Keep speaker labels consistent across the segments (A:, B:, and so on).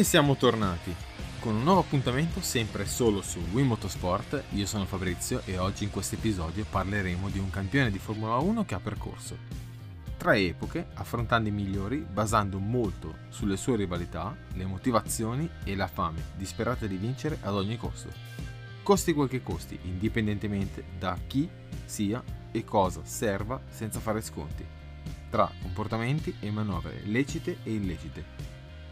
A: E siamo tornati con un nuovo appuntamento sempre solo su Wii Motorsport. Io sono Fabrizio e oggi in questo episodio parleremo di un campione di Formula 1 che ha percorso tre epoche affrontando i migliori basando molto sulle sue rivalità, le motivazioni e la fame disperata di vincere ad ogni costo. Costi quel che costi, indipendentemente da chi sia e cosa serva senza fare sconti, tra comportamenti e manovre lecite e illecite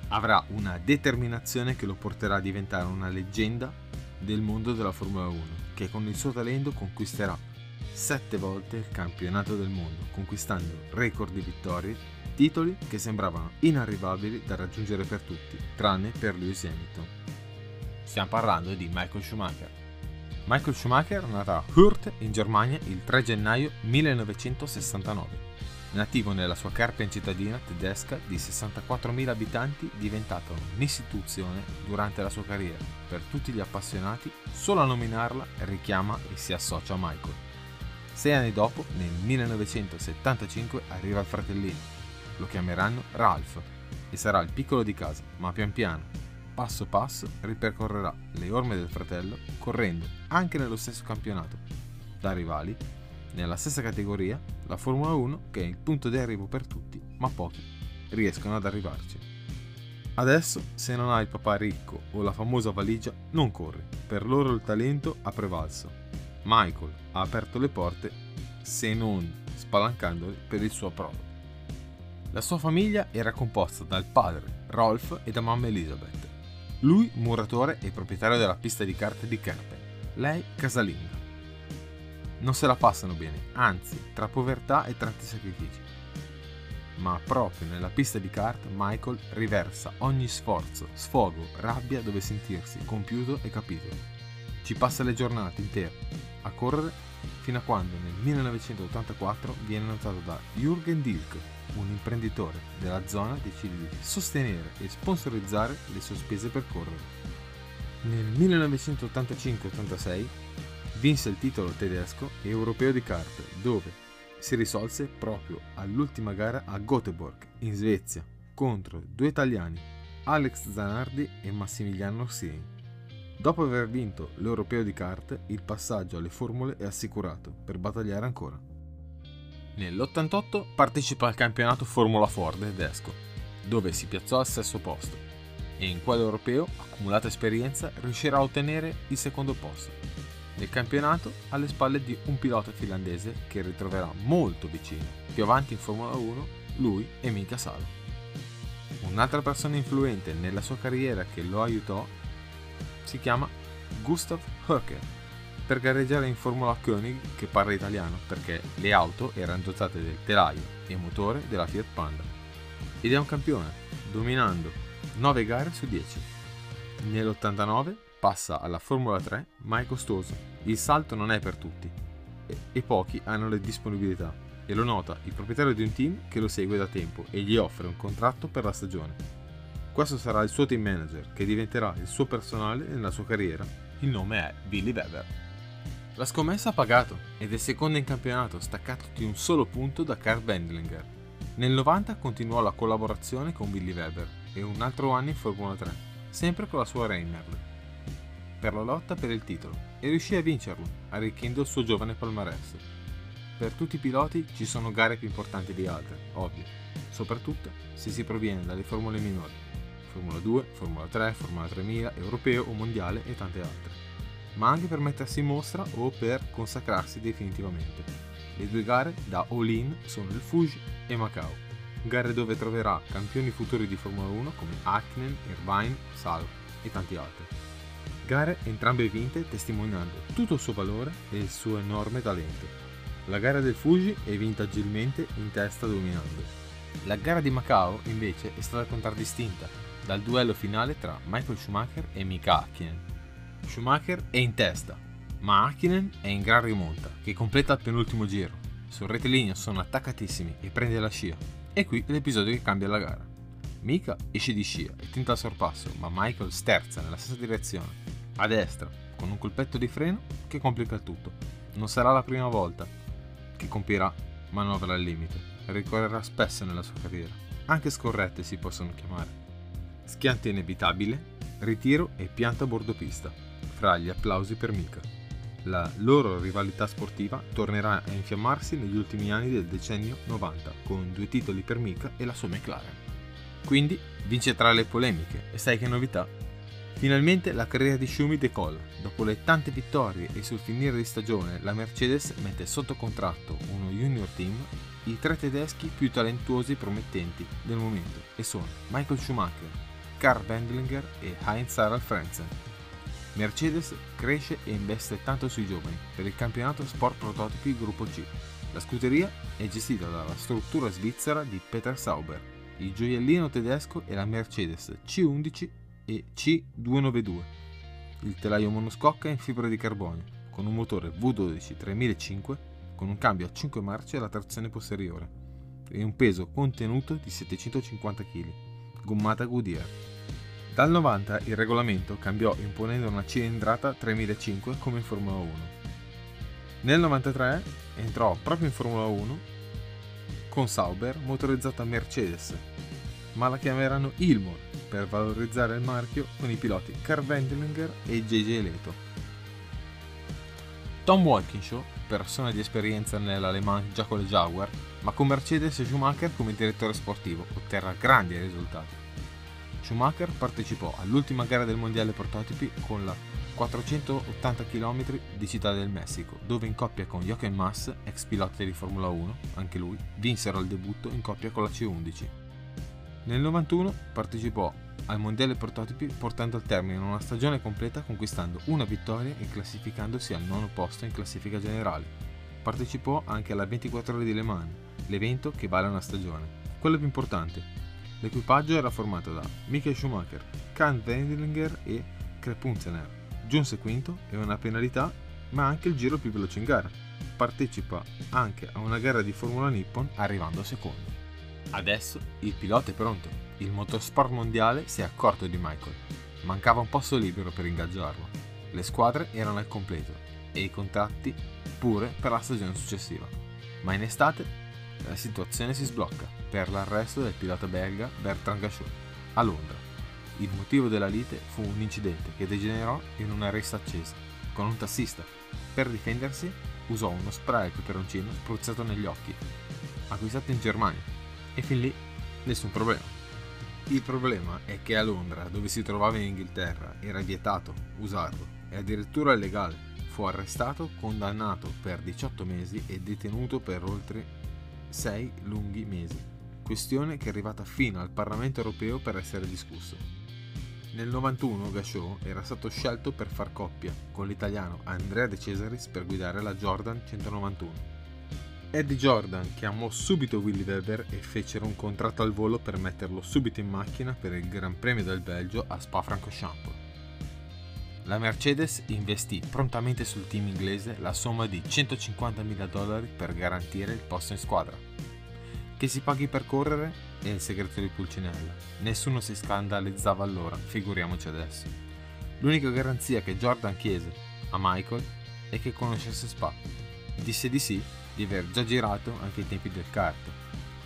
A: avrà una determinazione che lo porterà a diventare una leggenda del mondo della Formula 1, che con il suo talento conquisterà sette volte il campionato del mondo, conquistando record di vittorie, titoli che sembravano inarrivabili da raggiungere per tutti, tranne per Lewis Hamilton. Stiamo parlando di Michael Schumacher. Michael Schumacher nata a Hurt in Germania il 3 gennaio 1969 Nativo nella sua Carpian cittadina tedesca di 64.000 abitanti, diventata un'istituzione durante la sua carriera. Per tutti gli appassionati, solo a nominarla richiama e si associa a Michael. Sei anni dopo, nel 1975, arriva il fratellino. Lo chiameranno Ralph e sarà il piccolo di casa, ma pian piano, passo passo, ripercorrerà le orme del fratello, correndo anche nello stesso campionato, da rivali nella stessa categoria, la Formula 1 che è il punto di arrivo per tutti, ma pochi riescono ad arrivarci. Adesso, se non hai il papà ricco o la famosa valigia, non corri, per loro il talento ha prevalso. Michael ha aperto le porte, se non spalancandole per il suo approdo. La sua famiglia era composta dal padre, Rolf, e da mamma Elizabeth. Lui muratore e proprietario della pista di carte di Kerpen, lei casalinga non se la passano bene, anzi, tra povertà e tanti sacrifici. Ma proprio nella pista di kart Michael riversa ogni sforzo, sfogo, rabbia dove sentirsi compiuto e capito. Ci passa le giornate intere a correre fino a quando nel 1984 viene notato da Jürgen Dilk, un imprenditore della zona decide di sostenere e sponsorizzare le sue spese per correre. Nel 1985-86 vinse il titolo tedesco e europeo di kart, dove si risolse proprio all'ultima gara a Göteborg, in Svezia, contro due italiani, Alex Zanardi e Massimiliano Orsini. Dopo aver vinto l'europeo di kart, il passaggio alle formule è assicurato per battagliare ancora. Nell'88 partecipa al campionato Formula Ford tedesco, dove si piazzò al sesto posto e in quello europeo, accumulata esperienza, riuscirà a ottenere il secondo posto nel campionato alle spalle di un pilota finlandese che ritroverà molto vicino, più avanti in Formula 1, lui e Mika Salo. Un'altra persona influente nella sua carriera che lo aiutò si chiama Gustav Höcker, per gareggiare in Formula Koenig che parla italiano perché le auto erano dotate del telaio e motore della Fiat Panda. Ed è un campione, dominando 9 gare su 10. Nell'89 passa alla Formula 3 ma è costoso. Il salto non è per tutti e, e pochi hanno le disponibilità e lo nota il proprietario di un team che lo segue da tempo e gli offre un contratto per la stagione. Questo sarà il suo team manager che diventerà il suo personale nella sua carriera. Il nome è Billy Weber. La scommessa ha pagato ed è seconda in campionato, staccato di un solo punto da Karl Wendlinger. Nel 90 continuò la collaborazione con Billy Weber e un altro anno in Formula 3, sempre con la sua Reynard per la lotta per il titolo e riuscì a vincerlo, arricchendo il suo giovane palmarès. Per tutti i piloti ci sono gare più importanti di altre, ovvio, soprattutto se si proviene dalle formule minori, Formula 2, Formula 3, Formula 3000, Europeo o Mondiale e tante altre, ma anche per mettersi in mostra o per consacrarsi definitivamente. Le due gare da all-in sono il Fuji e Macau, gare dove troverà campioni futuri di Formula 1 come Hakkinen, Irvine, Salo e tanti altri. Gare entrambe vinte testimoniando tutto il suo valore e il suo enorme talento. La gara del Fuji è vinta agilmente in testa dominando. La gara di Macao invece è stata contraddistinta dal duello finale tra Michael Schumacher e Mika Hakkinen. Schumacher è in testa, ma Hakkinen è in gran rimonta, che completa il penultimo giro. Sul rettilineo sono attaccatissimi e prende la scia. E qui l'episodio che cambia la gara. Mika esce di scia e tenta il sorpasso, ma Michael sterza nella stessa direzione a destra, con un colpetto di freno che complica tutto. Non sarà la prima volta che compirà manovre al limite, ricorrerà spesso nella sua carriera. Anche scorrette si possono chiamare. Schianto inevitabile, ritiro e pianta a bordo pista, fra gli applausi per Mika. La loro rivalità sportiva tornerà a infiammarsi negli ultimi anni del decennio 90, con due titoli per Mika e la sua McLaren. Quindi vince tra le polemiche, e sai che novità? Finalmente la carriera di Schumi decolla. Dopo le tante vittorie e sul finire di stagione, la Mercedes mette sotto contratto uno junior team i tre tedeschi più talentuosi e promettenti del momento e sono Michael Schumacher, Karl Wendlinger e Heinz Harald Frenzen. Mercedes cresce e investe tanto sui giovani per il campionato Sport Prototipi Gruppo C. La scuderia è gestita dalla struttura svizzera di Peter Sauber, il gioiellino tedesco è la Mercedes C11 e C292. Il telaio monoscocca in fibra di carbonio, con un motore V12 3005 con un cambio a 5 marce alla trazione posteriore e un peso contenuto di 750 kg, gommata Goodyear. Dal 90 il regolamento cambiò imponendo una cilindrata 3005 come in Formula 1. Nel 93 entrò proprio in Formula 1 con Sauber motorizzata Mercedes, ma la chiameranno Ilmor per valorizzare il marchio con i piloti Carl Wendlinger e JJ Leto. Tom Walkinshaw, persona di esperienza nell'Aleman già con le Jaguar, ma con Mercedes e Schumacher come direttore sportivo, otterrà grandi risultati. Schumacher partecipò all'ultima gara del mondiale prototipi con la 480 km di Città del Messico, dove in coppia con Jochen Mass, ex pilota di Formula 1, anche lui, vinsero il debutto in coppia con la C11. Nel 91 partecipò al mondiale prototipi portando al termine una stagione completa conquistando una vittoria e classificandosi al nono posto in classifica generale. Partecipò anche alla 24 ore di Le Mans, l'evento che vale una stagione. Quello più importante. L'equipaggio era formato da Michael Schumacher, Kant Wendlinger e Krepunzener. Giunse quinto e una penalità, ma anche il giro più veloce in gara. Partecipa anche a una gara di Formula Nippon arrivando secondo. Adesso il pilota è pronto. Il motorsport mondiale si è accorto di Michael. Mancava un posto libero per ingaggiarlo. Le squadre erano al completo e i contratti pure per la stagione successiva. Ma in estate la situazione si sblocca per l'arresto del pilota belga Bertrand Gachot a Londra. Il motivo della lite fu un incidente che degenerò in una rissa accesa con un tassista. Per difendersi usò uno spray al peperoncino spruzzato negli occhi, acquistato in Germania e fin lì nessun problema. Il problema è che a Londra, dove si trovava in Inghilterra, era vietato usarlo e addirittura illegale. Fu arrestato, condannato per 18 mesi e detenuto per oltre 6 lunghi mesi. Questione che è arrivata fino al Parlamento europeo per essere discusso. Nel 91 Gachot era stato scelto per far coppia con l'italiano Andrea De Cesaris per guidare la Jordan 191 Eddie Jordan chiamò subito Willy Weber e fecero un contratto al volo per metterlo subito in macchina per il Gran Premio del Belgio a Spa-Francorchamps. La Mercedes investì prontamente sul team inglese la somma di 150.000 dollari per garantire il posto in squadra. Che si paghi per correre è il segreto di Pulcinella. Nessuno si scandalizzava allora, figuriamoci adesso. L'unica garanzia che Jordan chiese a Michael è che conoscesse Spa. Disse di sì di aver già girato anche ai tempi del kart.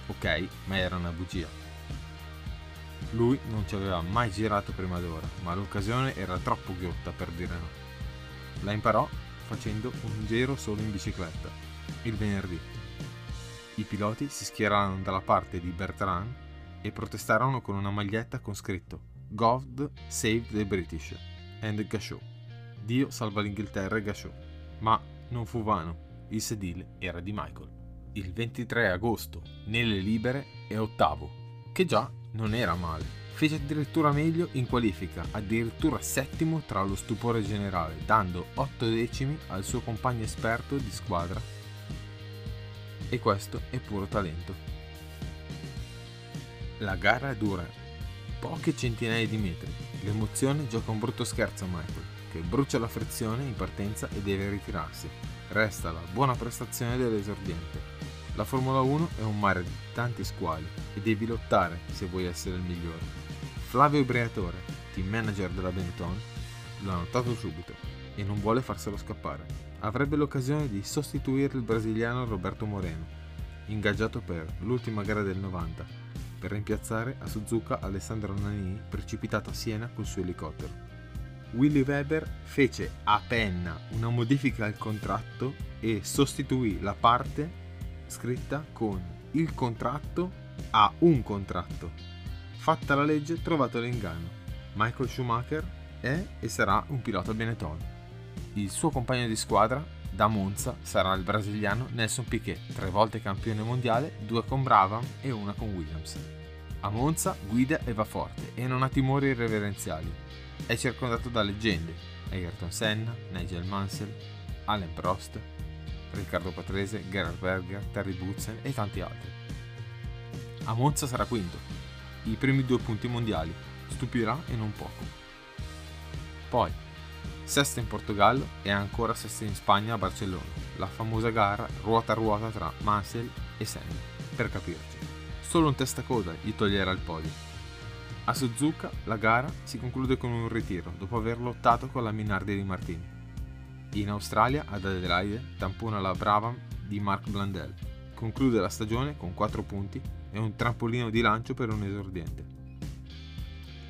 A: Ok, ma era una bugia. Lui non ci aveva mai girato prima d'ora, ma l'occasione era troppo ghiotta per dire no. La imparò facendo un giro solo in bicicletta, il venerdì. I piloti si schierarono dalla parte di Bertrand e protestarono con una maglietta con scritto God save the British and Gachot. Dio salva l'Inghilterra e Gachot. Ma non fu vano il sedile era di Michael. Il 23 agosto, nelle libere, è ottavo, che già non era male. Fece addirittura meglio in qualifica, addirittura settimo tra lo stupore generale, dando 8 decimi al suo compagno esperto di squadra. E questo è puro talento. La gara dura poche centinaia di metri. L'emozione gioca un brutto scherzo a Michael, che brucia la frizione in partenza e deve ritirarsi resta la buona prestazione dell'esordiente. La Formula 1 è un mare di tanti squali e devi lottare se vuoi essere il migliore. Flavio Briatore, team manager della Benetton, l'ha notato subito e non vuole farselo scappare. Avrebbe l'occasione di sostituire il brasiliano Roberto Moreno, ingaggiato per l'ultima gara del 90, per rimpiazzare a Suzuka Alessandro Nannini precipitato a Siena col suo elicottero. Willy Weber fece a penna una modifica al contratto e sostituì la parte scritta con il contratto a un contratto. Fatta la legge, trovato l'inganno. Michael Schumacher è e sarà un pilota Benetton. Il suo compagno di squadra da Monza sarà il brasiliano Nelson Piquet, tre volte campione mondiale, due con Brabham e una con Williams. A Monza guida e va forte e non ha timori irreverenziali è circondato da leggende, Ayrton Senna, Nigel Mansell, Alain Prost, Riccardo Patrese, Gerhard Berger, Terry Butzen e tanti altri. A Monza sarà quinto, i primi due punti mondiali, stupirà e non poco. Poi, sesta in Portogallo e ancora sesta in Spagna a Barcellona, la famosa gara ruota a ruota tra Mansell e Senna, per capirci. Solo un testacoda gli toglierà il podio a Suzuka la gara si conclude con un ritiro dopo aver lottato con la Minardi di Martini. In Australia, ad Adelaide, tampona la Brabham di Mark Blandel. Conclude la stagione con 4 punti e un trampolino di lancio per un esordiente.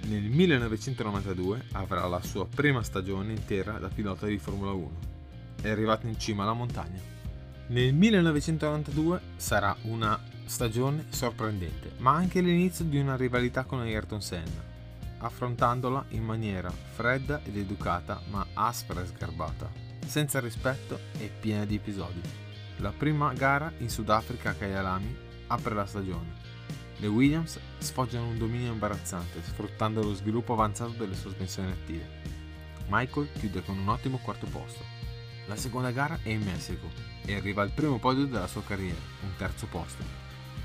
A: Nel 1992 avrà la sua prima stagione intera da pilota di Formula 1. È arrivato in cima alla montagna. Nel 1992 sarà una stagione sorprendente, ma anche l'inizio di una rivalità con Ayrton Senna, affrontandola in maniera fredda ed educata, ma aspra e sgarbata, senza rispetto e piena di episodi. La prima gara in Sudafrica a Kyalami apre la stagione. Le Williams sfoggiano un dominio imbarazzante, sfruttando lo sviluppo avanzato delle sospensioni attive. Michael chiude con un ottimo quarto posto. La seconda gara è in Messico e arriva al primo podio della sua carriera, un terzo posto,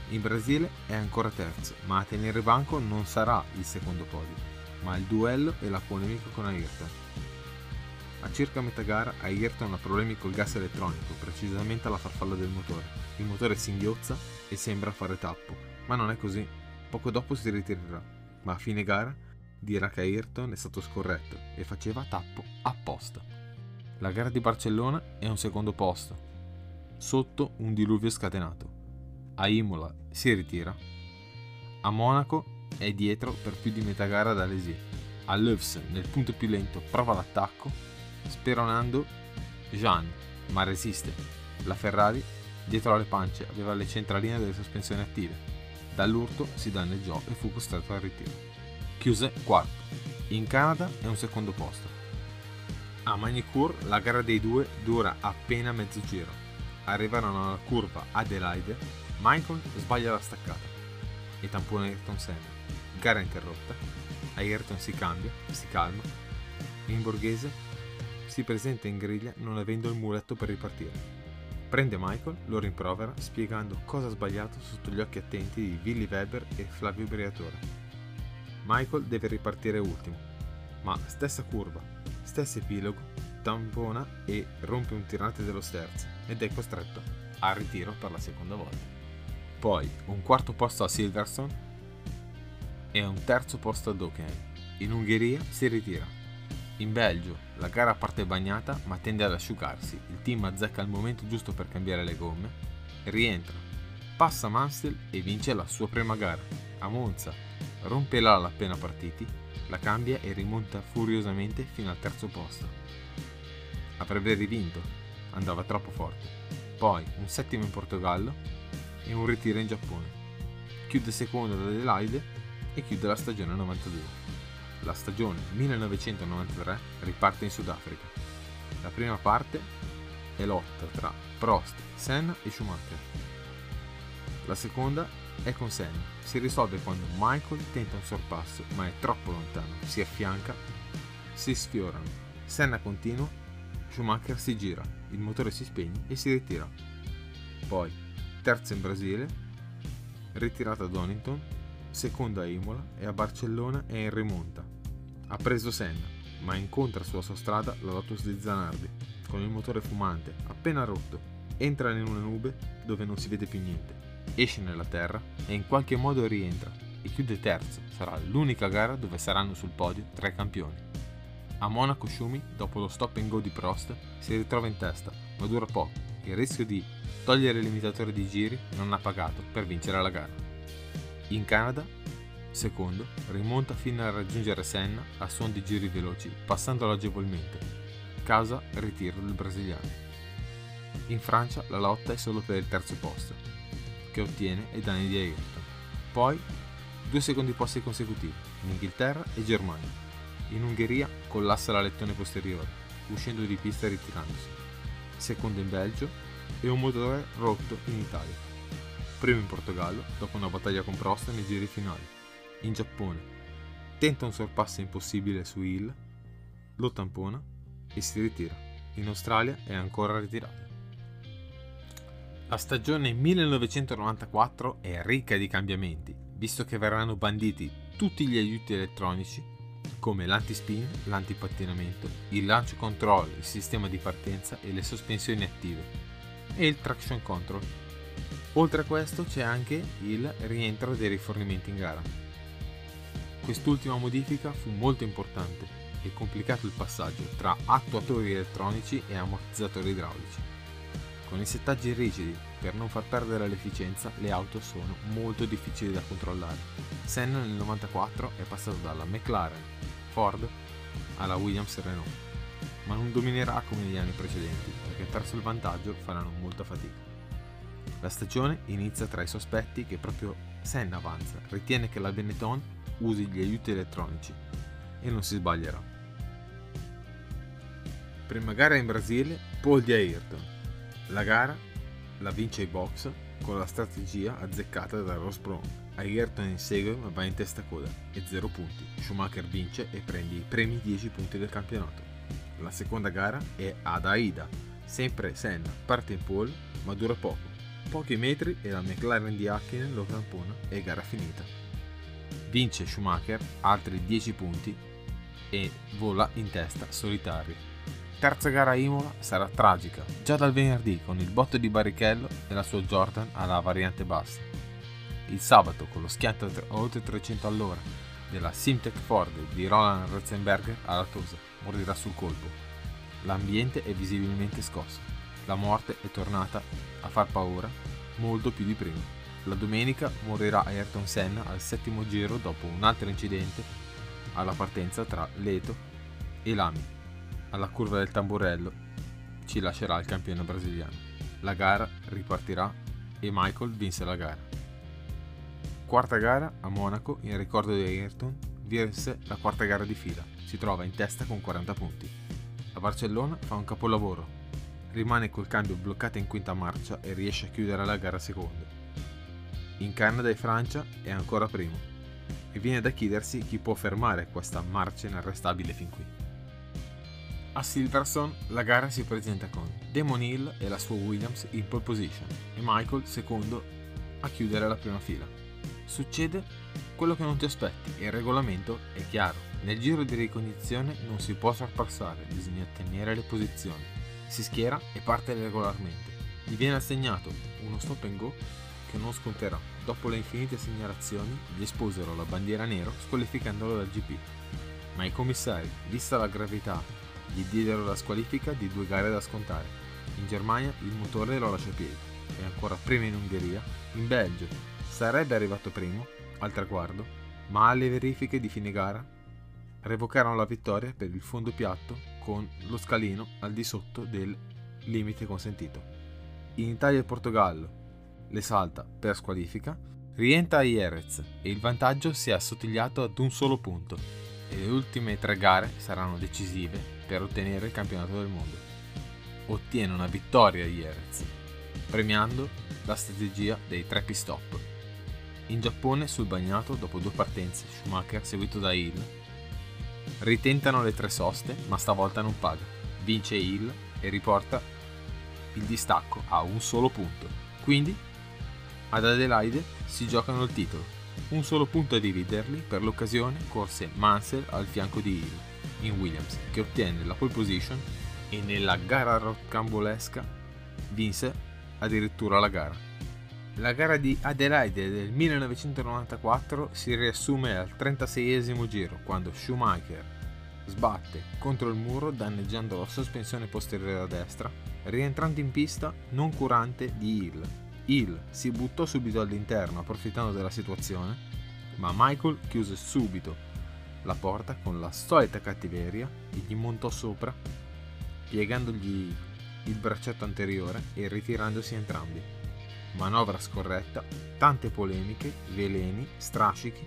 A: in Brasile è ancora terzo, ma a tenere banco non sarà il secondo podio, ma il duello e la polemica con Ayrton. A circa metà gara Ayrton ha problemi col gas elettronico, precisamente alla farfalla del motore. Il motore si inghiozza e sembra fare tappo, ma non è così. Poco dopo si ritirerà, ma a fine gara dirà che Ayrton è stato scorretto e faceva tappo apposta. La gara di Barcellona è un secondo posto, sotto un diluvio scatenato a Imola si ritira, a Monaco è dietro per più di metà gara da Lesy, a Loves nel punto più lento prova l'attacco, speronando Jean, ma resiste. La Ferrari, dietro alle pance, aveva le centraline delle sospensioni attive. Dall'urto si danneggiò e fu costretto al ritiro. Chiuse quarto. In Canada è un secondo posto. A Magny-Cours la gara dei due dura appena mezzo giro. Arrivarono alla curva Adelaide Michael sbaglia la staccata e tampona Ayrton Senna. Gara interrotta. Ayrton si cambia, si calma. In borghese si presenta in griglia non avendo il muletto per ripartire. Prende Michael, lo rimprovera, spiegando cosa ha sbagliato sotto gli occhi attenti di Willy Weber e Flavio Briatore. Michael deve ripartire ultimo, ma stessa curva, stesso epilogo, tampona e rompe un tirante dello sterzo ed è costretto al ritiro per la seconda volta poi un quarto posto a Silverstone e un terzo posto ad Oakenham. In Ungheria si ritira. In Belgio la gara parte bagnata ma tende ad asciugarsi, il team azzecca il momento giusto per cambiare le gomme, rientra, passa Mansell e vince la sua prima gara. A Monza rompe l'ala appena partiti, la cambia e rimonta furiosamente fino al terzo posto. Avrebbe rivinto, andava troppo forte. Poi un settimo in Portogallo e un ritiro in Giappone. Chiude seconda ad Adelaide e chiude la stagione 92. La stagione 1993 riparte in Sudafrica. La prima parte è lotta tra Prost, Senna e Schumacher. La seconda è con Senna. Si risolve quando Michael tenta un sorpasso ma è troppo lontano, si affianca, si sfiorano. Senna continua, Schumacher si gira, il motore si spegne e si ritira. Poi terza in Brasile, ritirata a Donington, seconda a Imola e a Barcellona è in rimonta. Ha preso Senna, ma incontra sulla sua strada la Lotus di Zanardi, con il motore fumante, appena rotto. Entra in una nube dove non si vede più niente. Esce nella terra e in qualche modo rientra e chiude terzo. Sarà l'unica gara dove saranno sul podio tre campioni. A Monaco Schumi, dopo lo stop and go di Prost, si ritrova in testa, ma dura poco. Il rischio di togliere il limitatore di giri non ha pagato per vincere la gara. In Canada, secondo, rimonta fino a raggiungere Senna a suon di giri veloci, passandolo agevolmente, causa ritiro del brasiliano. In Francia la lotta è solo per il terzo posto, che ottiene ai danni di Ayrton. Poi due secondi posti consecutivi, in Inghilterra e Germania. In Ungheria collassa la lettone posteriore, uscendo di pista e ritirandosi. Secondo in Belgio e un motore rotto in Italia. Primo in Portogallo, dopo una battaglia con Prost nei giri finali. In Giappone tenta un sorpasso impossibile su Hill, lo tampona e si ritira. In Australia è ancora ritirato. La stagione 1994 è ricca di cambiamenti, visto che verranno banditi tutti gli aiuti elettronici come l'antispin, l'antipattinamento, il lancio control, il sistema di partenza e le sospensioni attive e il traction control. Oltre a questo c'è anche il rientro dei rifornimenti in gara. Quest'ultima modifica fu molto importante e complicato il passaggio tra attuatori elettronici e ammortizzatori idraulici. Con i settaggi rigidi per non far perdere l'efficienza, le auto sono molto difficili da controllare. Senna nel 94 è passato dalla McLaren, Ford alla Williams Renault, ma non dominerà come negli anni precedenti perché perso il vantaggio faranno molta fatica. La stagione inizia tra i sospetti che proprio Senna avanza, ritiene che la Benetton usi gli aiuti elettronici e non si sbaglierà. Prima gara in Brasile, Paul di Ayrton, la gara la vince i box con la strategia azzeccata da Ross Brown. Ayrton insegue ma va in testa coda e 0 punti. Schumacher vince e prende i primi 10 punti del campionato. La seconda gara è ad Aida. Sempre Senna parte in pole ma dura poco. Pochi metri e la McLaren di Hakkinen lo tampona e gara finita. Vince Schumacher altri 10 punti e vola in testa solitario. Terza gara a Imola sarà tragica, già dal venerdì con il botto di Barrichello e la sua Jordan alla variante bassa. Il sabato con lo schianto a oltre 300 all'ora della Simtech Ford di Roland Ratzenberger alla Tosa morirà sul colpo. L'ambiente è visibilmente scosso. La morte è tornata a far paura molto più di prima. La domenica morirà Ayrton Senna al settimo giro dopo un altro incidente alla partenza tra Leto e Lami alla curva del tamburello ci lascerà il campione brasiliano. La gara ripartirà e Michael vinse la gara. Quarta gara a Monaco in ricordo di Ayrton vinse la quarta gara di fila, si trova in testa con 40 punti. A Barcellona fa un capolavoro, rimane col cambio bloccato in quinta marcia e riesce a chiudere la gara seconda. In Canada e Francia è ancora primo e viene da chiedersi chi può fermare questa marcia inarrestabile fin qui. A Silverstone la gara si presenta con Damon Hill e la sua Williams in pole position e Michael secondo a chiudere la prima fila. Succede quello che non ti aspetti e il regolamento è chiaro. Nel giro di ricognizione non si può sorpassare, bisogna tenere le posizioni. Si schiera e parte regolarmente. Gli viene assegnato uno stop and go che non sconterà. Dopo le infinite segnalazioni gli esposero la bandiera nero squalificandolo dal GP. Ma i commissari, vista la gravità gli diedero la squalifica di due gare da scontare. In Germania il motore lo lascia a piedi e ancora prima in Ungheria, in Belgio sarebbe arrivato primo al traguardo, ma alle verifiche di fine gara revocarono la vittoria per il fondo piatto con lo scalino al di sotto del limite consentito. In Italia e Portogallo le salta per squalifica, rientra Jerez e il vantaggio si è assottigliato ad un solo punto e le ultime tre gare saranno decisive per ottenere il campionato del mondo. Ottiene una vittoria Jerez, premiando la strategia dei tre pit stop. In Giappone sul bagnato, dopo due partenze, Schumacher seguito da Hill, ritentano le tre soste, ma stavolta non paga. Vince Hill e riporta il distacco a un solo punto. Quindi ad Adelaide si giocano il titolo. Un solo punto a dividerli, per l'occasione corse Mansell al fianco di Hill in Williams, che ottenne la pole position e nella gara rocambolesca vinse addirittura la gara. La gara di Adelaide del 1994 si riassume al 36esimo giro quando Schumacher sbatte contro il muro danneggiando la sospensione posteriore a destra, rientrando in pista non curante di Hill. Hill si buttò subito all'interno approfittando della situazione, ma Michael chiuse subito la porta con la solita cattiveria e gli montò sopra, piegandogli il braccetto anteriore e ritirandosi entrambi. Manovra scorretta, tante polemiche, veleni, strascichi,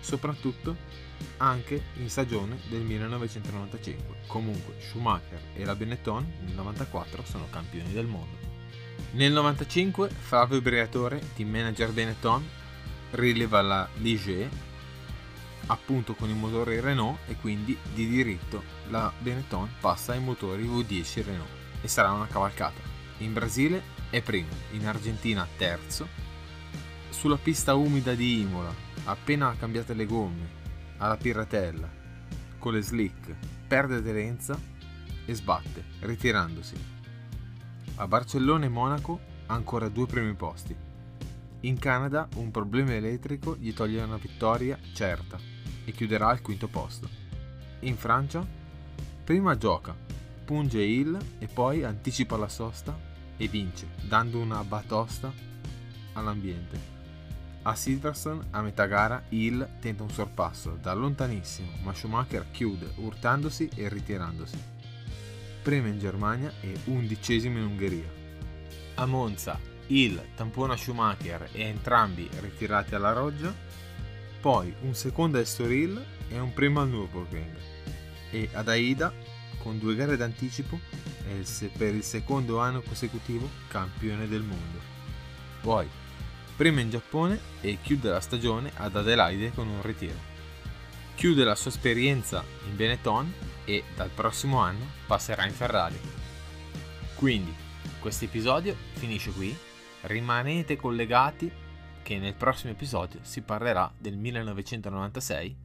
A: soprattutto anche in stagione del 1995. Comunque Schumacher e la Benetton nel 94 sono campioni del mondo. Nel 95 Fabio Briatore, team manager Benetton, rileva la Ligier appunto con i motori Renault e quindi di diritto la Benetton passa ai motori V10 Renault e sarà una cavalcata. In Brasile è primo, in Argentina terzo, sulla pista umida di Imola, appena cambiate le gomme, alla piratella, con le slick, perde aderenza e sbatte, ritirandosi. A Barcellona e Monaco ancora due primi posti. In Canada un problema elettrico gli toglie una vittoria certa e chiuderà al quinto posto. In Francia prima gioca, punge Hill e poi anticipa la sosta e vince, dando una batosta all'ambiente. A Silverstone, a metà gara, Hill tenta un sorpasso da lontanissimo, ma Schumacher chiude urtandosi e ritirandosi. Prima in Germania e undicesimo in Ungheria. A Monza, Hill tampona Schumacher e entrambi ritirati alla roggia, poi un secondo a Estoril e un primo al Nürburgring. E ad Aida, con due gare d'anticipo, è per il secondo anno consecutivo campione del mondo. Poi prima in Giappone e chiude la stagione ad Adelaide con un ritiro. Chiude la sua esperienza in Benetton e dal prossimo anno passerà in Ferrari. Quindi, questo episodio finisce qui, rimanete collegati che nel prossimo episodio si parlerà del 1996,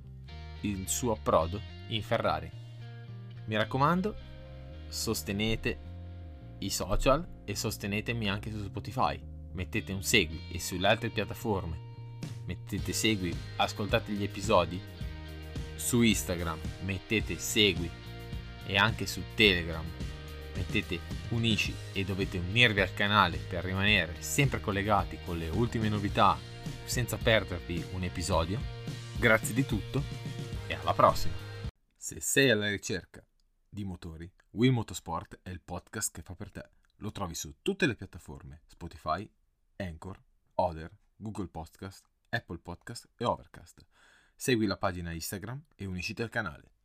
A: il suo approdo in Ferrari. Mi raccomando, sostenete i social e sostenetemi anche su Spotify mettete un segui e sulle altre piattaforme mettete segui, ascoltate gli episodi. Su Instagram mettete segui e anche su Telegram mettete unisci e dovete unirvi al canale per rimanere sempre collegati con le ultime novità senza perdervi un episodio. Grazie di tutto e alla prossima. Se sei alla ricerca di motori, Will Motorsport è il podcast che fa per te. Lo trovi su tutte le piattaforme Spotify, Anchor, Other, Google Podcast, Apple Podcast e Overcast. Segui la pagina Instagram e unisciti al canale.